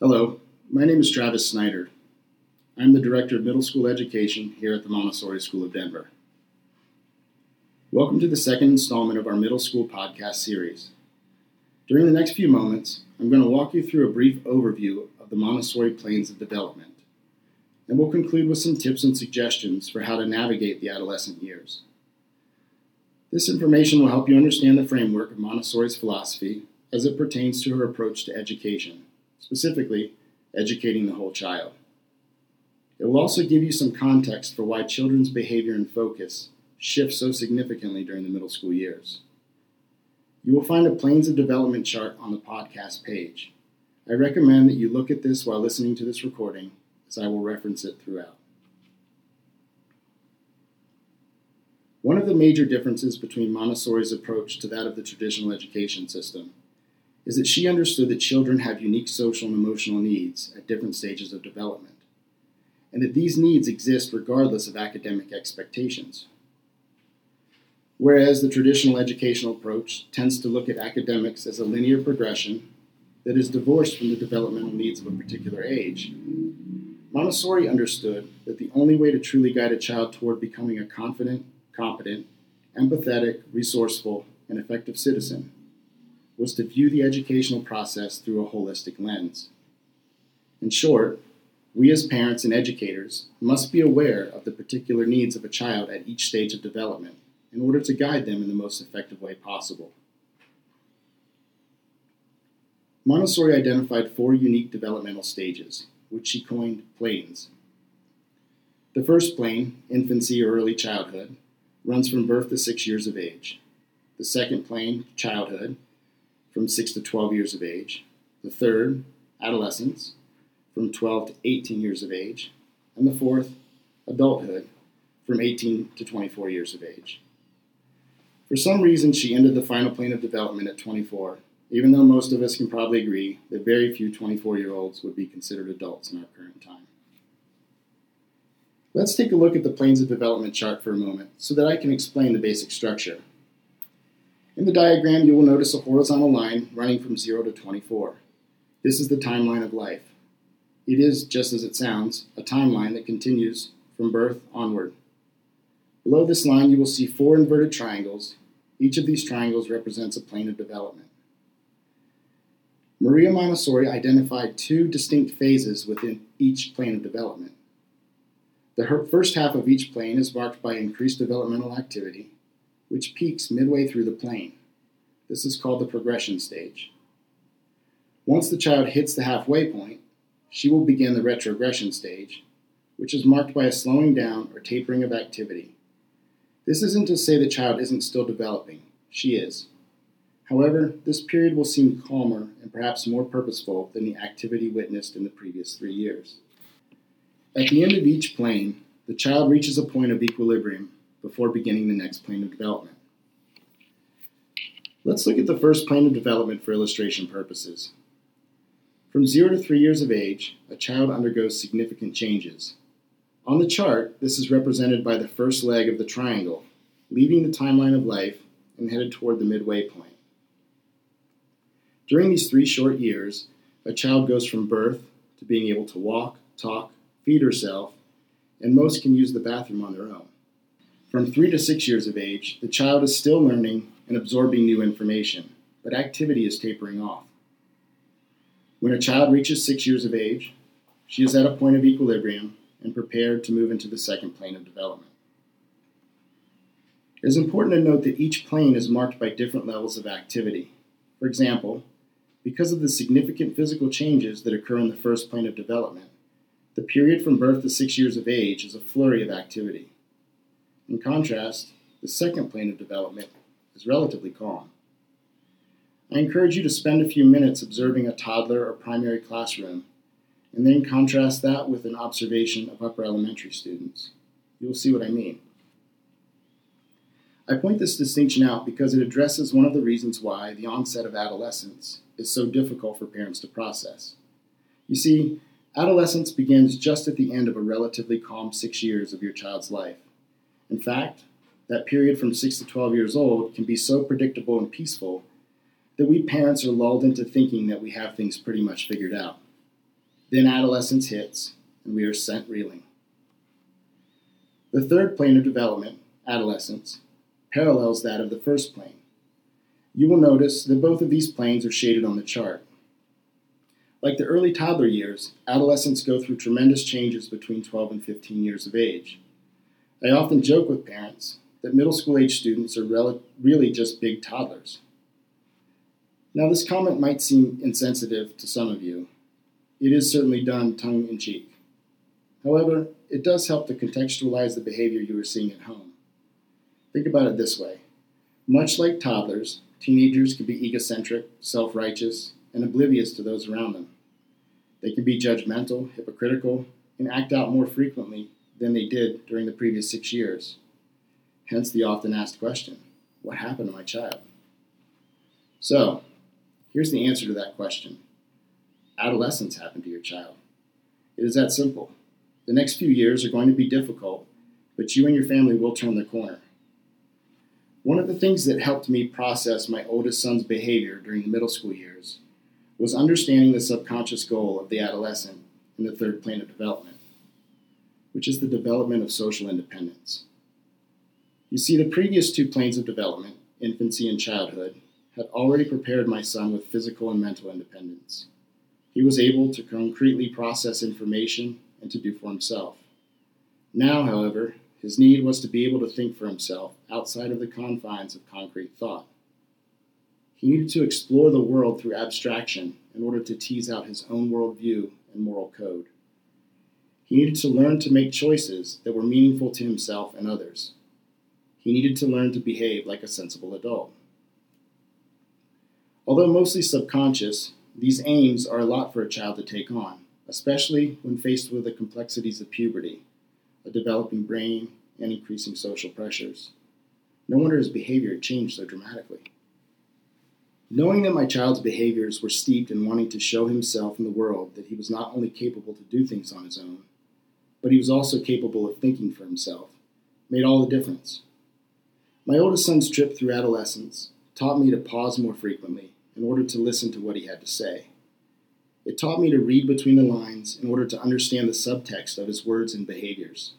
Hello, my name is Travis Snyder. I'm the Director of Middle School Education here at the Montessori School of Denver. Welcome to the second installment of our middle school podcast series. During the next few moments, I'm going to walk you through a brief overview of the Montessori planes of development, and we'll conclude with some tips and suggestions for how to navigate the adolescent years. This information will help you understand the framework of Montessori's philosophy as it pertains to her approach to education specifically, educating the whole child. It will also give you some context for why children's behavior and focus shift so significantly during the middle school years. You will find a planes of development chart on the podcast page. I recommend that you look at this while listening to this recording, as I will reference it throughout. One of the major differences between Montessori's approach to that of the traditional education system is that she understood that children have unique social and emotional needs at different stages of development, and that these needs exist regardless of academic expectations. Whereas the traditional educational approach tends to look at academics as a linear progression that is divorced from the developmental needs of a particular age, Montessori understood that the only way to truly guide a child toward becoming a confident, competent, empathetic, resourceful, and effective citizen was to view the educational process through a holistic lens. In short, we as parents and educators must be aware of the particular needs of a child at each stage of development in order to guide them in the most effective way possible. Montessori identified four unique developmental stages, which she coined planes. The first plane, infancy or early childhood, runs from birth to six years of age. The second plane, childhood, from 6 to 12 years of age, the third, adolescence, from 12 to 18 years of age, and the fourth, adulthood, from 18 to 24 years of age. For some reason, she ended the final plane of development at 24, even though most of us can probably agree that very few 24 year olds would be considered adults in our current time. Let's take a look at the planes of development chart for a moment so that I can explain the basic structure. In the diagram, you will notice a horizontal line running from 0 to 24. This is the timeline of life. It is, just as it sounds, a timeline that continues from birth onward. Below this line, you will see four inverted triangles. Each of these triangles represents a plane of development. Maria Montessori identified two distinct phases within each plane of development. The first half of each plane is marked by increased developmental activity, which peaks midway through the plane. This is called the progression stage. Once the child hits the halfway point, she will begin the retrogression stage, which is marked by a slowing down or tapering of activity. This isn't to say the child isn't still developing, she is. However, this period will seem calmer and perhaps more purposeful than the activity witnessed in the previous three years. At the end of each plane, the child reaches a point of equilibrium before beginning the next plane of development. Let's look at the first plane of development for illustration purposes. From 0 to 3 years of age, a child undergoes significant changes. On the chart, this is represented by the first leg of the triangle, leaving the timeline of life and headed toward the midway point. During these three short years, a child goes from birth to being able to walk, talk, feed herself, and most can use the bathroom on their own. From three to six years of age, the child is still learning and absorbing new information, but activity is tapering off. When a child reaches six years of age, she is at a point of equilibrium and prepared to move into the second plane of development. It is important to note that each plane is marked by different levels of activity. For example, because of the significant physical changes that occur in the first plane of development, the period from birth to six years of age is a flurry of activity. In contrast, the second plane of development is relatively calm. I encourage you to spend a few minutes observing a toddler or primary classroom, and then contrast that with an observation of upper elementary students. You'll see what I mean. I point this distinction out because it addresses one of the reasons why the onset of adolescence is so difficult for parents to process. You see, adolescence begins just at the end of a relatively calm six years of your child's life. In fact, that period from 6 to 12 years old can be so predictable and peaceful that we parents are lulled into thinking that we have things pretty much figured out. Then adolescence hits, and we are sent reeling. The third plane of development, adolescence, parallels that of the first plane. You will notice that both of these planes are shaded on the chart. Like the early toddler years, adolescents go through tremendous changes between 12 and 15 years of age. I often joke with parents that middle school age students are rel- really just big toddlers. Now, this comment might seem insensitive to some of you. It is certainly done tongue in cheek. However, it does help to contextualize the behavior you are seeing at home. Think about it this way much like toddlers, teenagers can be egocentric, self righteous, and oblivious to those around them. They can be judgmental, hypocritical, and act out more frequently than they did during the previous six years. Hence the often asked question what happened to my child? So, here's the answer to that question adolescence happened to your child. It is that simple. The next few years are going to be difficult, but you and your family will turn the corner. One of the things that helped me process my oldest son's behavior during the middle school years was understanding the subconscious goal of the adolescent in the third plane of development, which is the development of social independence. You see, the previous two planes of development, infancy and childhood, had already prepared my son with physical and mental independence. He was able to concretely process information and to do for himself. Now, however, his need was to be able to think for himself outside of the confines of concrete thought. He needed to explore the world through abstraction in order to tease out his own worldview and moral code. He needed to learn to make choices that were meaningful to himself and others. He needed to learn to behave like a sensible adult. Although mostly subconscious, these aims are a lot for a child to take on, especially when faced with the complexities of puberty, a developing brain, and increasing social pressures. No wonder his behavior changed so dramatically. Knowing that my child's behaviors were steeped in wanting to show himself in the world that he was not only capable to do things on his own, but he was also capable of thinking for himself, made all the difference. My oldest son's trip through adolescence taught me to pause more frequently in order to listen to what he had to say. It taught me to read between the lines in order to understand the subtext of his words and behaviors.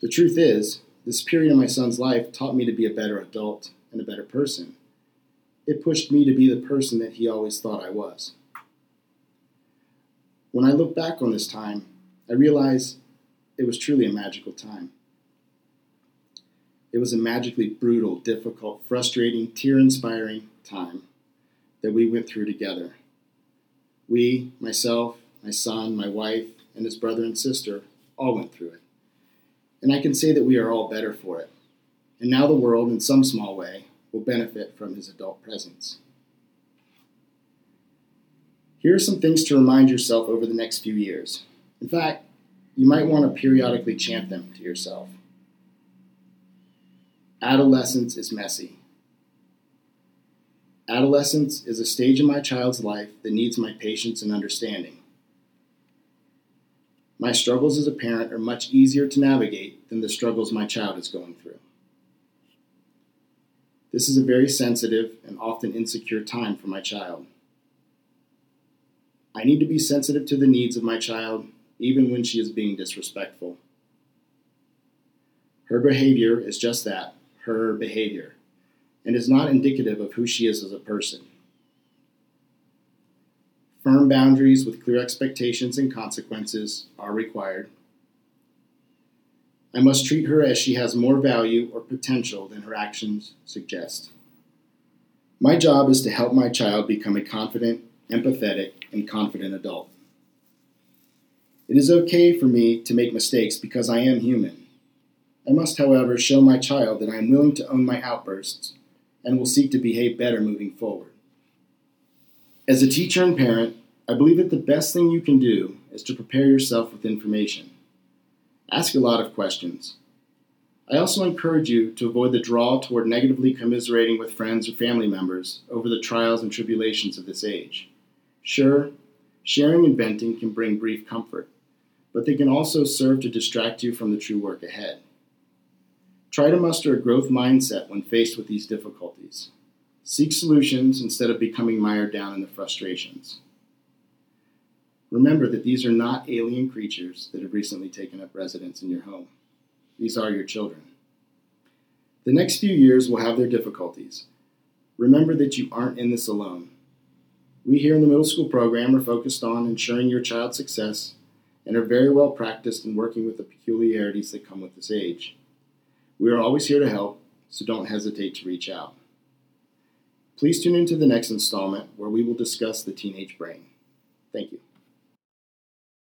The truth is, this period of my son's life taught me to be a better adult and a better person it pushed me to be the person that he always thought I was. When I look back on this time, I realize it was truly a magical time. It was a magically brutal, difficult, frustrating, tear inspiring time that we went through together. We, myself, my son, my wife, and his brother and sister, all went through it. And I can say that we are all better for it. And now the world, in some small way, will benefit from his adult presence. Here are some things to remind yourself over the next few years. In fact, you might want to periodically chant them to yourself. Adolescence is messy. Adolescence is a stage in my child's life that needs my patience and understanding. My struggles as a parent are much easier to navigate than the struggles my child is going through. This is a very sensitive and often insecure time for my child. I need to be sensitive to the needs of my child, even when she is being disrespectful. Her behavior is just that her behavior, and is not indicative of who she is as a person. Firm boundaries with clear expectations and consequences are required. I must treat her as she has more value or potential than her actions suggest. My job is to help my child become a confident, empathetic, and confident adult. It is okay for me to make mistakes because I am human. I must, however, show my child that I am willing to own my outbursts and will seek to behave better moving forward. As a teacher and parent, I believe that the best thing you can do is to prepare yourself with information. Ask a lot of questions. I also encourage you to avoid the draw toward negatively commiserating with friends or family members over the trials and tribulations of this age. Sure, sharing and venting can bring brief comfort, but they can also serve to distract you from the true work ahead. Try to muster a growth mindset when faced with these difficulties. Seek solutions instead of becoming mired down in the frustrations. Remember that these are not alien creatures that have recently taken up residence in your home. These are your children. The next few years will have their difficulties. Remember that you aren't in this alone. We here in the middle school program are focused on ensuring your child's success and are very well practiced in working with the peculiarities that come with this age. We are always here to help, so don't hesitate to reach out. Please tune into the next installment where we will discuss the teenage brain. Thank you.